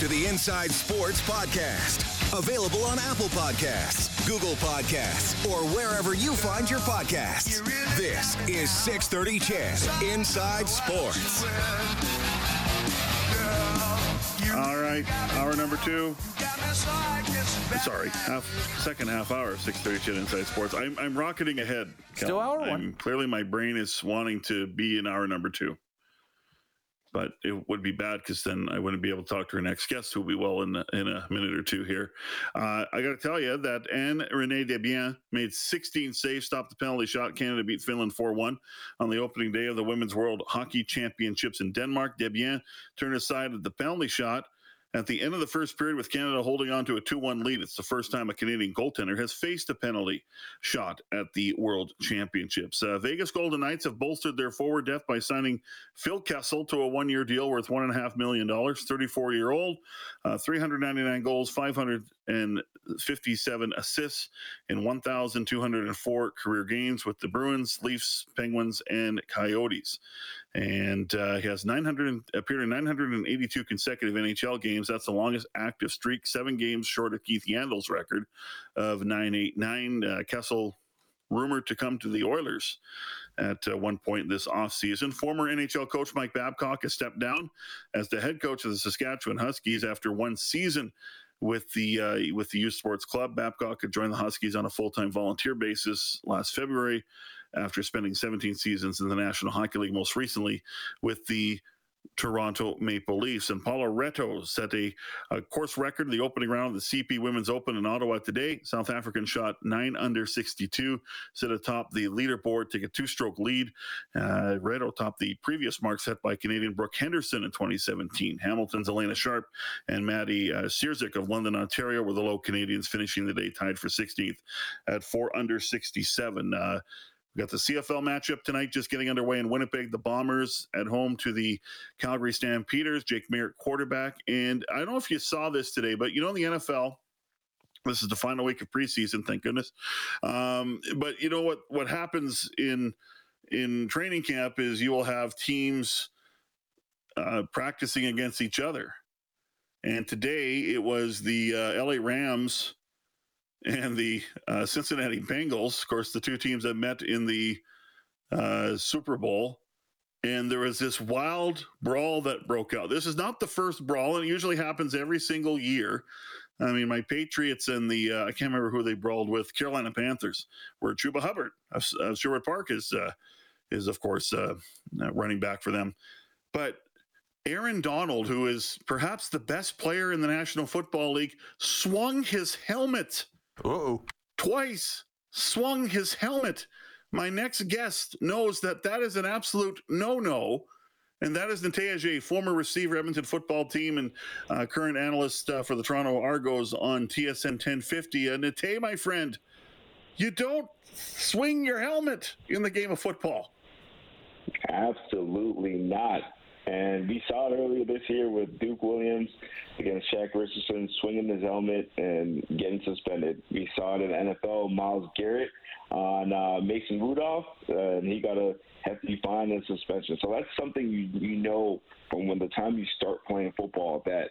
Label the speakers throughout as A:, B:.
A: To the Inside Sports Podcast. Available on Apple Podcasts, Google Podcasts, or wherever you find your podcasts. This is 630 CHED Inside Sports.
B: All right, hour number two. Sorry, half second half hour, six thirty CHED Inside Sports. I'm I'm rocketing ahead.
C: Still
B: Cal.
C: hour
B: I'm,
C: one.
B: Clearly, my brain is wanting to be in hour number two, but it would be bad because then I wouldn't be able to talk to our next guest, who will be well in in a minute or two here. Uh, I got to tell you that Anne Renee Desbiens made 16 saves, stopped the penalty shot. Canada beat Finland 4-1 on the opening day of the Women's World Hockey Championships in Denmark. Desbiens turned aside the penalty shot. At the end of the first period, with Canada holding on to a 2 1 lead, it's the first time a Canadian goaltender has faced a penalty shot at the World Championships. Uh, Vegas Golden Knights have bolstered their forward depth by signing Phil Kessel to a one year deal worth $1.5 million, 34 year old, uh, 399 goals, 557 assists in 1,204 career games with the Bruins, Leafs, Penguins, and Coyotes and uh, he has 900 appeared in 982 consecutive NHL games. That's the longest active streak, seven games short of Keith Yandle's record of 989. Uh, Kessel rumored to come to the Oilers at uh, one point this offseason. Former NHL coach Mike Babcock has stepped down as the head coach of the Saskatchewan Huskies after one season with the uh, with the youth sports club. Babcock had joined the Huskies on a full time volunteer basis last February after spending 17 seasons in the National Hockey League, most recently with the Toronto Maple Leafs. And Paula Reto set a, a course record in the opening round of the CP Women's Open in Ottawa today. South African shot 9 under 62, sit atop the leaderboard, take a two stroke lead. Uh, Reto topped the previous mark set by Canadian Brooke Henderson in 2017. Hamilton's Alena Sharp and Maddie uh, of London, Ontario were the low Canadians finishing the day tied for 16th at 4 under 67. Uh, we got the CFL matchup tonight just getting underway in Winnipeg. The Bombers at home to the Calgary Stampeders. Jake Merritt quarterback. And I don't know if you saw this today, but you know, in the NFL, this is the final week of preseason, thank goodness. Um, but you know what what happens in in training camp is you will have teams uh, practicing against each other. And today it was the uh, LA Rams and the uh, Cincinnati Bengals, of course, the two teams that met in the uh, Super Bowl. And there was this wild brawl that broke out. This is not the first brawl, and it usually happens every single year. I mean, my Patriots and the uh, I can't remember who they brawled with, Carolina Panthers, where Chuba Hubbard of, of Sherwood Park is uh, is of course uh, running back for them. But Aaron Donald, who is perhaps the best player in the National Football League, swung his helmet
C: Uh-oh.
B: twice, swung his helmet. My next guest knows that that is an absolute no no. And that is Nate Adjei, former receiver, Edmonton football team, and uh, current analyst uh, for the Toronto Argos on TSN 1050. Uh, Nate, my friend, you don't swing your helmet in the game of football.
D: Absolutely not. And we saw it earlier this year with Duke Williams against Shaq Richardson swinging his helmet and getting suspended. We saw it in NFL, Myles Garrett on uh, Mason Rudolph, uh, and he got a hefty fine and suspension. So that's something you, you know from when the time you start playing football that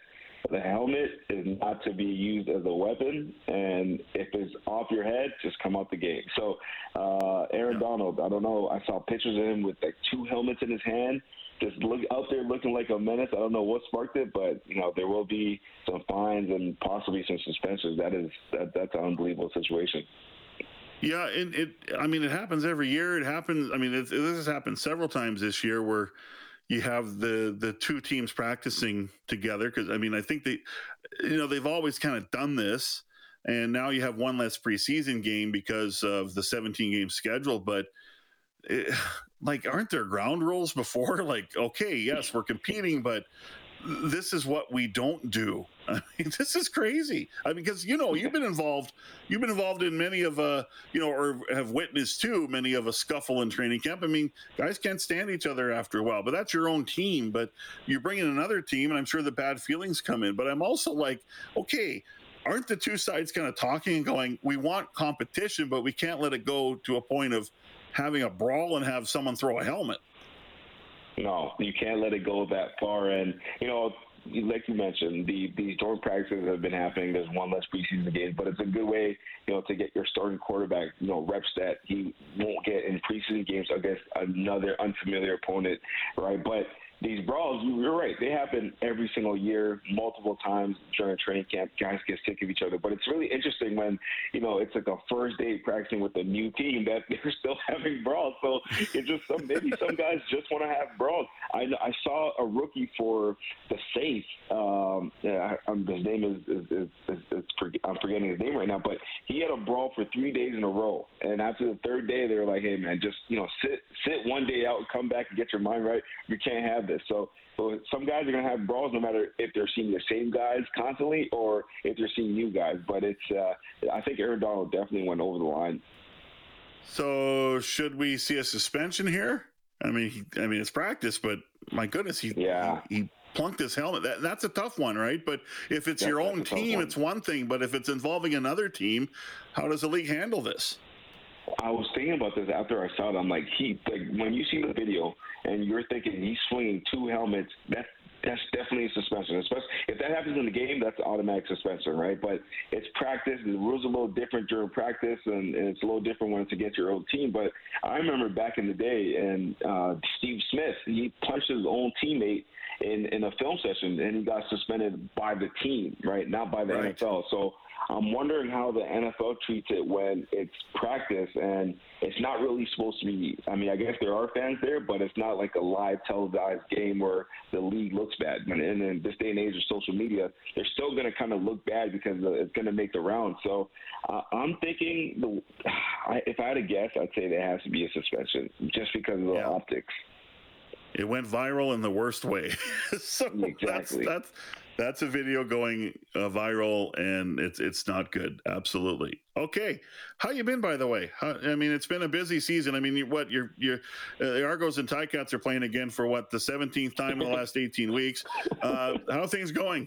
D: the helmet is not to be used as a weapon, and if it's off your head, just come out the game. So, uh, Aaron Donald, I don't know. I saw pictures of him with like two helmets in his hand, just look out there looking like a menace. I don't know what sparked it, but you know there will be some fines and possibly some suspensions. That is that, that's an unbelievable situation.
B: Yeah, and it. I mean, it happens every year. It happens. I mean, it, this has happened several times this year where you have the the two teams practicing together. Because I mean, I think they, you know, they've always kind of done this. and now you have one less preseason game because of the 17 game schedule. But it, like, aren't there ground rules before? Like, okay, yes, we're competing, but this is what we don't do. I mean, this is crazy. I mean, because you know, you've been involved, you've been involved in many of uh, you know, or have witnessed too many of a scuffle in training camp. I mean, guys can't stand each other after a while, but that's your own team. But you bring in another team, and I'm sure the bad feelings come in. But I'm also like, okay, aren't the two sides kind of talking and going, we want competition, but we can't let it go to a point of having a brawl and have someone throw a helmet.
D: No, you can't let it go that far. And you know, like you mentioned, the these joint practices have been happening. There's one less preseason game, but it's a good way, you know, to get your starting quarterback, you know, reps that he won't get in preseason games against another unfamiliar opponent, right? But these brawls, you're right, they happen every single year, multiple times during training camp. Guys get sick of each other, but it's really interesting when you know it's like a first day practicing with a new team that they're still having brawls. So it's just some maybe some guys just want to have brawls. I I saw a rookie for the Saints. Um, yeah, I, um, his name is is, is, is, is I'm forgetting his name right now, but he had a brawl for three days in a row, and after the third day, they were like, "Hey man, just you know sit sit one day out, come back and get your mind right. You can't have this. So, so some guys are going to have brawls no matter if they're seeing the same guys constantly or if they're seeing new guys. But it's, uh, I think Aaron Donald definitely went over the line.
B: So, should we see a suspension here? I mean, he, I mean, it's practice, but my goodness, he yeah. he, he plunked his helmet. That, that's a tough one, right? But if it's your own team, it's one thing. But if it's involving another team, how does the league handle this?
D: I was thinking about this after I saw it. I'm like, he like when you see the video and you're thinking he's swinging two helmets, that's that's definitely a suspension. Especially if that happens in the game, that's automatic suspension, right? But it's practice. The rules are a little different during practice, and, and it's a little different when it's against your own team. But I remember back in the day, and uh, Steve Smith, he punched his own teammate in in a film session, and he got suspended by the team, right? Not by the right. NFL. So I'm wondering how the NFL treats it when it's practice and it's not really supposed to be. I mean, I guess there are fans there, but it's not like a live televised game where the league looks bad. And, in this day and age of social media, they're still going to kind of look bad because it's going to make the round. So uh, I'm thinking, the, if I had to guess, I'd say there has to be a suspension just because of the yeah. optics.
B: It went viral in the worst way. so exactly. that's that's that's a video going uh, viral, and it's it's not good. Absolutely. Okay, how you been, by the way? How, I mean, it's been a busy season. I mean, what you're you're uh, the Argos and Ticats are playing again for what the seventeenth time in the last eighteen weeks. Uh, how things going?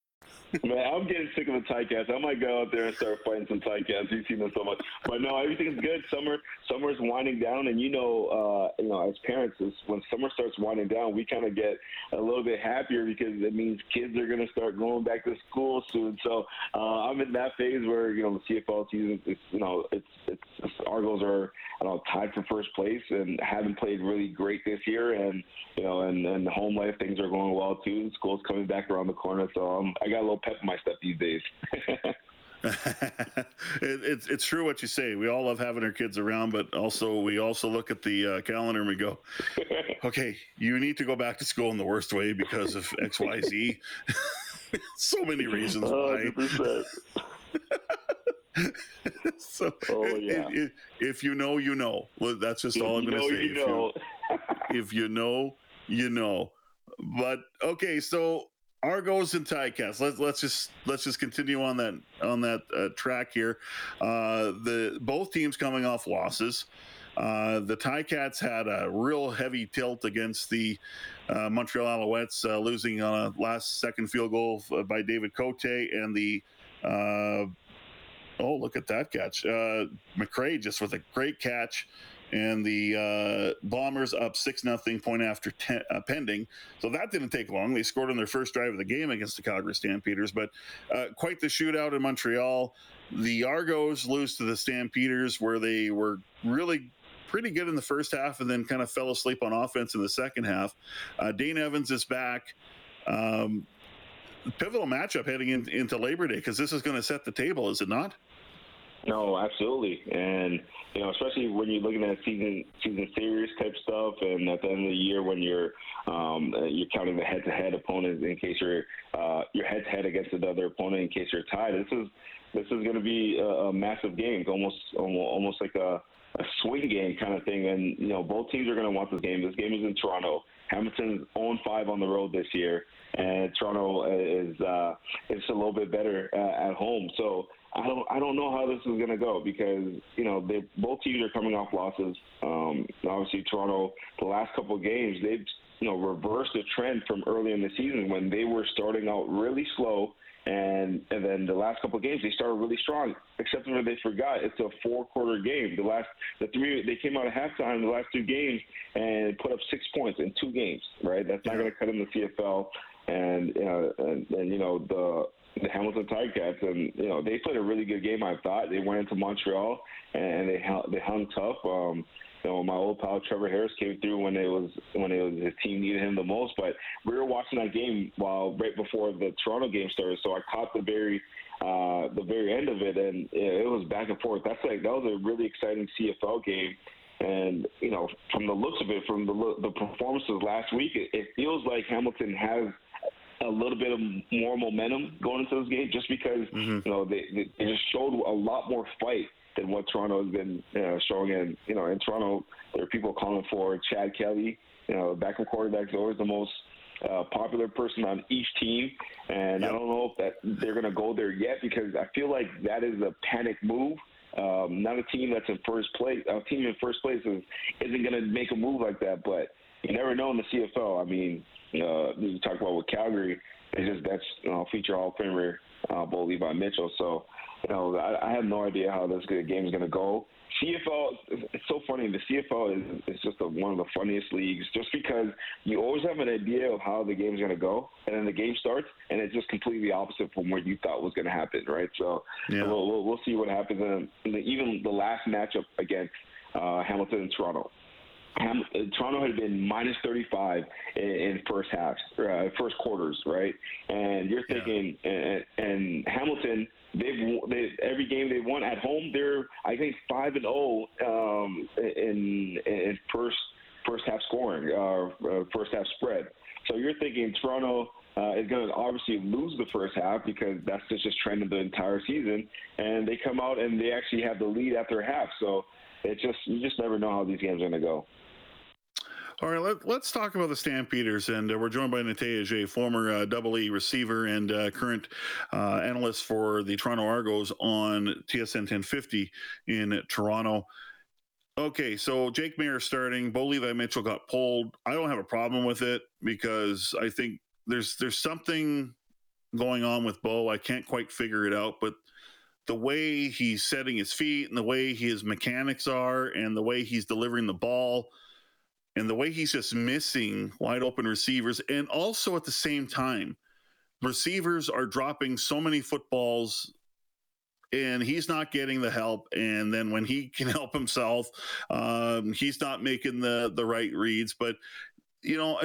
D: Man, I'm getting sick of the Ticats. I might go out there and start fighting some Ticats. You've seen them so much, but no, everything's good. Summer, summer's winding down, and you know, uh, you know, as parents, when summer starts winding down, we kind of get a little bit happier because it means kids are going to start going back to school soon. So uh, I'm in that phase where you know the CFL season, it's you know, it's it's, it's Argos are don't know tied for first place and haven't played really great this year, and you know, and and home life things are going well too. School's coming back around the corner, so um, I got a little pep in my step these days.
B: it, it's it's true what you say. We all love having our kids around, but also we also look at the uh, calendar and we go, "Okay, you need to go back to school in the worst way because of X, Y, Z." so many reasons why. so, oh, yeah. if, if, you know, you know. Well, that's just all I'm going to say. You if, know. you, if you know, you know. But okay, so Argos and Ticats. Let's let's just let's just continue on that on that uh, track here. Uh, the both teams coming off losses. Uh, the Ticats had a real heavy tilt against the uh, Montreal Alouettes, uh, losing on a last second field goal by David Cote, and the uh, oh look at that catch, McCray just with a great catch and the uh, Bombers up six nothing point after ten, uh, pending. So that didn't take long. They scored on their first drive of the game against the Calgary Stampeders, but uh, quite the shootout in Montreal. the Argos lose to the Stampeders, where they were really pretty good in the first half and then kind of fell asleep on offense in the second half. Uh, Dane Evans is back. Um, pivotal matchup heading in, into Labor Day because this is going to set the table, is it not?
D: No, absolutely, and you know, especially when you're looking at season season series type stuff, and at the end of the year when you're um, you're counting the head-to-head opponents in case you're uh, you're head-to-head against another opponent in case you're tied. This is this is going to be a, a massive game, almost almost like a a swing game kind of thing. And you know, both teams are going to want this game. This game is in Toronto. Hamilton's 0 5 on the road this year, and Toronto is uh, is a little bit better uh, at home. So I don't I don't know how this is going to go because you know they both teams are coming off losses. Um, obviously, Toronto the last couple of games they've you know reversed the trend from early in the season when they were starting out really slow and and then the last couple of games they started really strong. Except when they forgot it's a four quarter game. The last the three they came out of halftime the last two games and put up six points in two games. Right, that's not going to cut in the CFL. And, uh, and and you know the the Hamilton Ticats, and you know they played a really good game. I thought they went into Montreal and they they hung tough. Um, you know, my old pal Trevor Harris came through when it was when it was his team needed him the most. But we were watching that game while right before the Toronto game started, so I caught the very uh, the very end of it, and it was back and forth. That's like that was a really exciting CFL game. And you know, from the looks of it, from the the performances last week, it, it feels like Hamilton has a little bit of more momentum going into this game, just because mm-hmm. you know they, they just showed a lot more fight than what Toronto has been uh, showing. And you know, in Toronto, there are people calling for Chad Kelly. You know, backup quarterback is always the most uh, popular person on each team, and yep. I don't know if that they're going to go there yet because I feel like that is a panic move. Um, not a team that's in first place. A team in first place is, isn't going to make a move like that. But you never know in the CFL. I mean, uh, you talk about with Calgary, it's just that's you know, feature Hall of Famer uh, Bo Levi Mitchell. So you know, I, I have no idea how this game is going to go. CFL, it's so funny. The CFL is, is just a, one of the funniest leagues just because you always have an idea of how the game's going to go, and then the game starts, and it's just completely opposite from what you thought was going to happen, right? So yeah. we'll, we'll, we'll see what happens. And even the last matchup against uh, Hamilton and Toronto. Ham- Toronto had been minus 35 in, in first halves, uh, first quarters, right? And you're thinking, yeah. and, and Hamilton – They've they, every game they won at home. They're I think five and zero oh, um, in in first first half scoring, uh, uh, first half spread. So you're thinking Toronto uh, is going to obviously lose the first half because that's just just trend of the entire season, and they come out and they actually have the lead after half. So it just you just never know how these games are going to go.
B: All right, let, us talk about the Stampeders, and uh, we're joined by Natey Adjei, former uh, Double E receiver and uh, current uh, analyst for the Toronto Argos on TSN 1050 in Toronto. Okay, so Jake Maier starting, Bo Levi Mitchell got pulled. I don't have a problem with it because I think there's there's something going on with Bo. I can't quite figure it out, but the way he's setting his feet and the way his mechanics are and the way he's delivering the ball – and the way he's just missing wide open receivers, and also at the same time, receivers are dropping so many footballs and he's not getting the help. And then when he can help himself, um, he's not making the the right reads. But you know,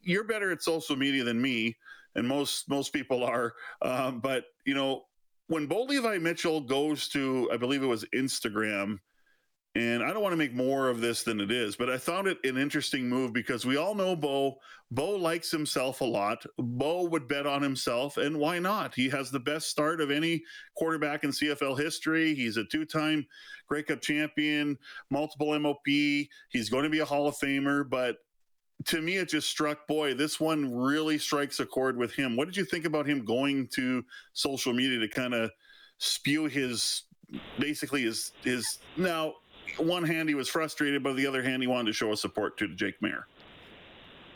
B: you're better at social media than me, and most most people are. Um, but you know, when Bo Levi Mitchell goes to, I believe it was Instagram, and I don't want to make more of this than it is, but I found it an interesting move because we all know Bo. Bo likes himself a lot. Bo would bet on himself, and why not? He has the best start of any quarterback in CFL history. He's a two time Grey Cup champion, multiple MOP. He's going to be a Hall of Famer, but to me, it just struck, boy, this one really strikes a chord with him. What did you think about him going to social media to kind of spew his basically his his now one hand he was frustrated, but the other hand he wanted to show his support to Jake Maier.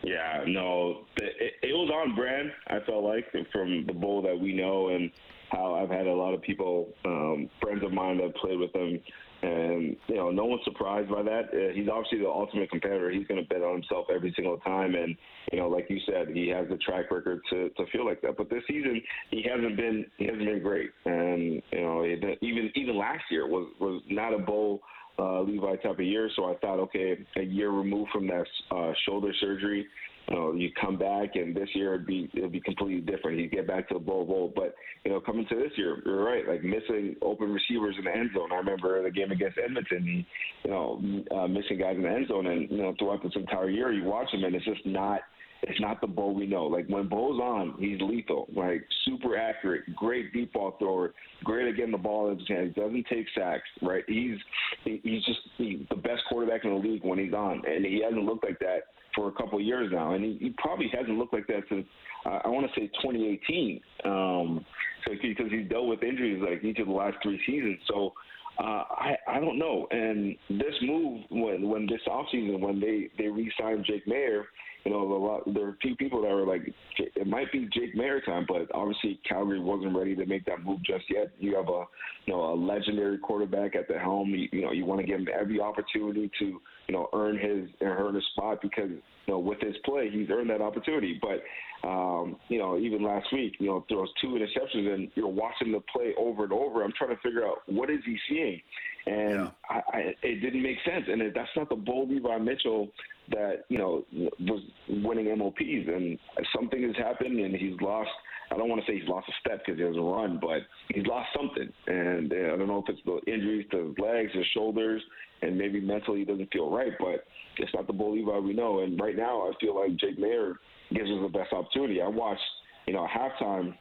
D: Yeah, no, it, it, was on brand. I felt like from the bull that we know and how I've had a lot of people, um, friends of mine that played with him And you know, no one's surprised by that. Uh, he's obviously the ultimate competitor. He's going to bet on himself every single time, and you know, like you said, he has the track record to, to feel like that. But this season, he hasn't been he hasn't been great, and you know, even even last year was was not a Bo uh, Levi type of year. So I thought, okay, a year removed from that uh, shoulder surgery, you know, you come back, and this year it'd be it'd be completely different. He'd get back to the bowl bowl, but you know, coming to this year, you're right. Like missing open receivers in the end zone. I remember the game against Edmonton. You know, uh, missing guys in the end zone, and you know, throughout this entire year, you watch him, and it's just not it's not the Bo we know. Like when Bo's on, he's lethal. Like super accurate, great deep ball thrower, great at getting the ball in his hands. Doesn't take sacks. Right? He's he's just the best quarterback in the league when he's on, and he hasn't looked like that for a couple of years now, and he, he probably hasn't looked like that since uh, I want to say 2018. Um, so because he's dealt with injuries like each of the last three seasons, so. Uh, I I don't know. And this move when when this offseason when they they re-signed Jake Maier, you know, a lot, there are a few people that were like, it might be Jake Maier time, but obviously Calgary wasn't ready to make that move just yet. You have a, you know, a legendary quarterback at the helm. You, you know, you want to give him every opportunity to, you know, earn his and earn his spot because, you know, with his play, he's earned that opportunity. But, um, you know, even last week, you know, throws two interceptions, and you're watching the play over and over. I'm trying to figure out what is he seeing, and yeah. I, I, it didn't make sense. And that's not the Bo Levi Mitchell that you know was winning MOPs, and something has happened, and he's lost. I don't want to say he's lost a step because he has a run, but he's lost something, and uh, I don't know if it's the injuries to his legs, his shoulders, and maybe mentally he doesn't feel right. But it's not the Bo we know, and right now I feel like Jake Maier gives us the best opportunity. I watched, you know, halftime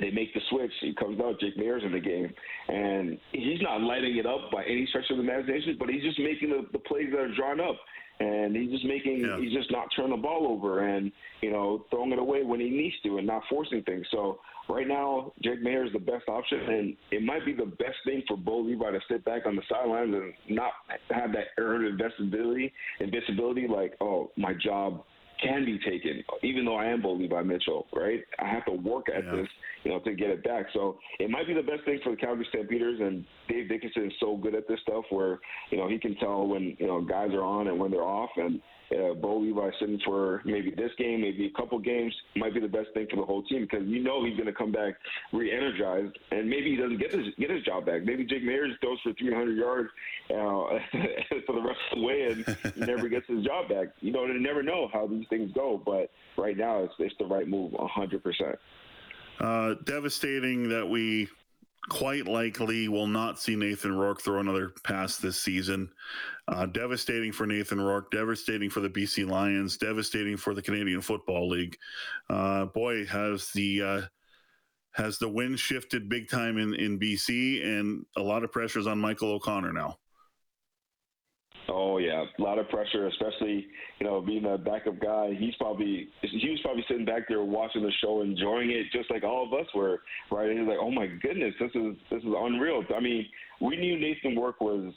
D: they make the switch. He comes out. Jake Maier's in the game, and he's not lighting it up by any stretch of the imagination. But he's just making the, the plays that are drawn up and he's just making yeah. he's just not turning the ball over and you know throwing it away when he needs to and not forcing things. So right now, Jake Maier is the best option, and it might be the best thing for Bo Levi to sit back on the sidelines and not have that earned invisibility, invisibility like oh my job can be taken, even though I am Bo Levi Mitchell, right? I have to work at yeah. this, you know, to get it back. So it might be the best thing for the Calgary Stampeders, and Dave Dickenson is so good at this stuff where, you know, he can tell when, you know, guys are on and when they're off, and uh, Bo Levi sitting for maybe this game, maybe a couple games, might be the best thing for the whole team because you know he's going to come back re-energized, and maybe he doesn't get his get his job back. Maybe Jake Maier throws for 300 yards uh, for the rest of the way, and he never gets his job back. You know, you never know how these things go, but right now it's it's the right move, 100. percent
B: uh, devastating that we quite likely will not see Nathan Rourke throw another pass this season. Uh, devastating for Nathan Rourke, devastating for the BC Lions, devastating for the Canadian Football League. Uh, boy, has the uh, has the wind shifted big time in in BC, and a lot of pressures on Michael O'Connor now.
D: Oh yeah, a lot of pressure, especially you know being a backup guy. He's probably he was probably sitting back there watching the show, enjoying it, just like all of us were. Right? And he's like, oh my goodness, this is this is unreal. I mean, we knew Nathan Rourke was.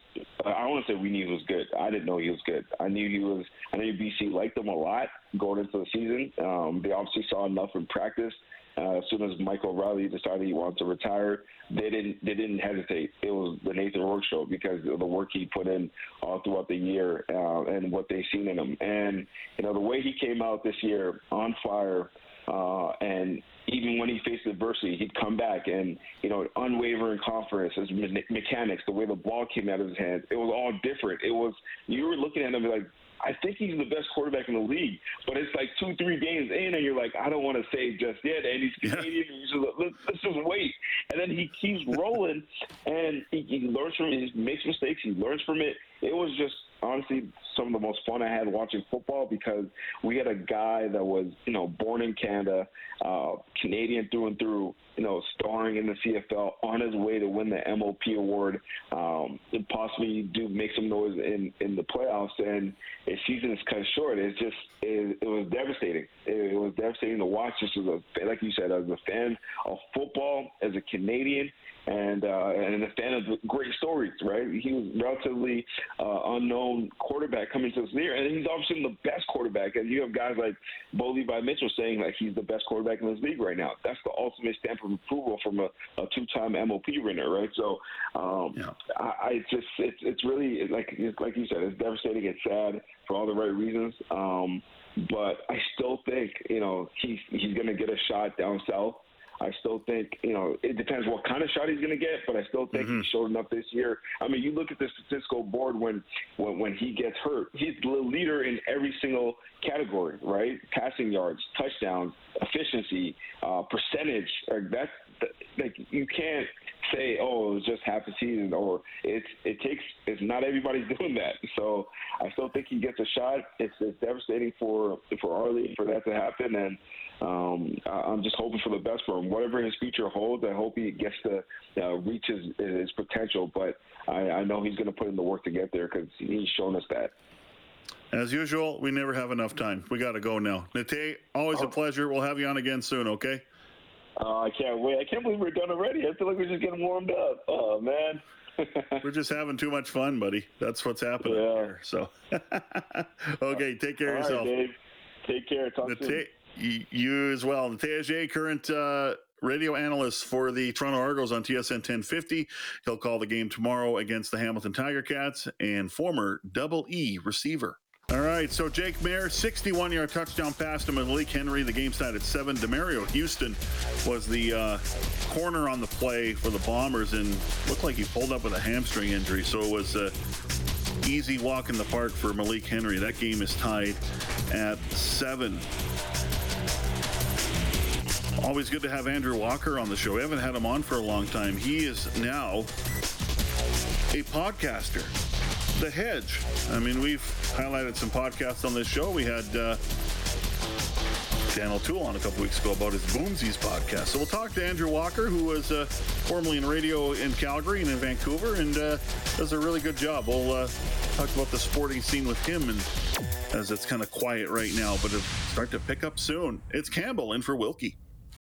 D: I want to say we knew he was good. I didn't know he was good. I knew he was. I knew BC liked him a lot going into the season. Um, they obviously saw enough in practice uh, as soon as Michael Reilly decided he wanted to retire, they didn't they didn't hesitate. It was the Nathan Rourke show because of the work he put in all throughout the year uh, and what they've seen in him. And you know the way he came out this year on fire, uh, and even when he faced adversity, he'd come back and you know unwavering confidence, his mechanics, the way the ball came out of his hands, it was all different. It was you were looking at him like I think he's the best quarterback in the league. But it's like two, three games in, and you're like, I don't want to say just yet. And he's Canadian. He's just, let's, let's, just wait. And then he keeps rolling, and he, he learns from it. He makes mistakes. He learns from it. It was just honestly some of the most fun I had watching football because we had a guy that was, you know, born in Canada, uh, Canadian through and through, you know, starring in the CFL on his way to win the MOP award, um, and possibly do make some noise in, in the playoffs. And his season is cut short. It's just, it, it was devastating. It, it was devastating to watch. Just as a, like you said, as a fan of football, as a Canadian, and uh, and a fan of great stories. Right, he was relatively uh, unknown quarterback coming to this year, and he's obviously the best quarterback. And you have guys like Bo Levi Mitchell saying like he's the best quarterback in this league right now. That's the ultimate stamp of approval from a, a two-time MOP winner, right? So um, yeah. I, I just it's it's really like like you said, it's devastating. It's sad for all the right reasons. Um, but I still think you know he's he's going to get a shot down south. I still think, you know, it depends what kind of shot he's going to get, but I still think mm-hmm. he showed enough this year. I mean, you look at the statistical board when, when when he gets hurt, he's the leader in every single category, right? Passing yards, touchdowns, efficiency, uh, percentage. Like that's like you can't say, oh, it was just half a season, or it's it takes. It's not everybody's doing that. So I still think he gets a shot. It's, it's devastating for for our league for that to happen, and um, I'm just hoping for the best for him. Whatever his future holds, I hope he gets to uh, reach his, his potential. But I, I know he's going to put in the work to get there because he's shown us that.
B: As usual, we never have enough time. We got to go now. Nate, always oh. a pleasure. We'll have you on again soon, okay?
D: Oh, I can't wait. I can't believe we're done already. I feel like we're just getting warmed up. Oh, man.
B: we're just having too much fun, buddy. That's what's happening yeah. here. So, okay, take care
D: All
B: of yourself.
D: Right, Dave. Take care. Talk Nate,
B: soon. You as well. Nate current uh, radio analyst for the Toronto Argos on TSN 1050. He'll call the game tomorrow against the Hamilton Tiger Cats and former Double E receiver. All right, so Jake Maier, 61 yard touchdown pass to Malik Henry. The game started at 7. Demerio Houston was the uh, corner on the play for the Bombers and looked like he pulled up with a hamstring injury. So it was a easy walk in the park for Malik Henry. That game is tied at 7. Always good to have Andrew Walker on the show. We haven't had him on for a long time. He is now a podcaster. The Hedge. I mean, we've highlighted some podcasts on this show. We had uh, Dan on a couple weeks ago about his Boomsies podcast. So we'll talk to Andrew Walker, who was uh, formerly in radio in Calgary and in Vancouver, and uh, does a really good job. We'll uh, talk about the sporting scene with him, and as it's kind of quiet right now, but it'll start to pick up soon. It's Campbell in for Wilkie.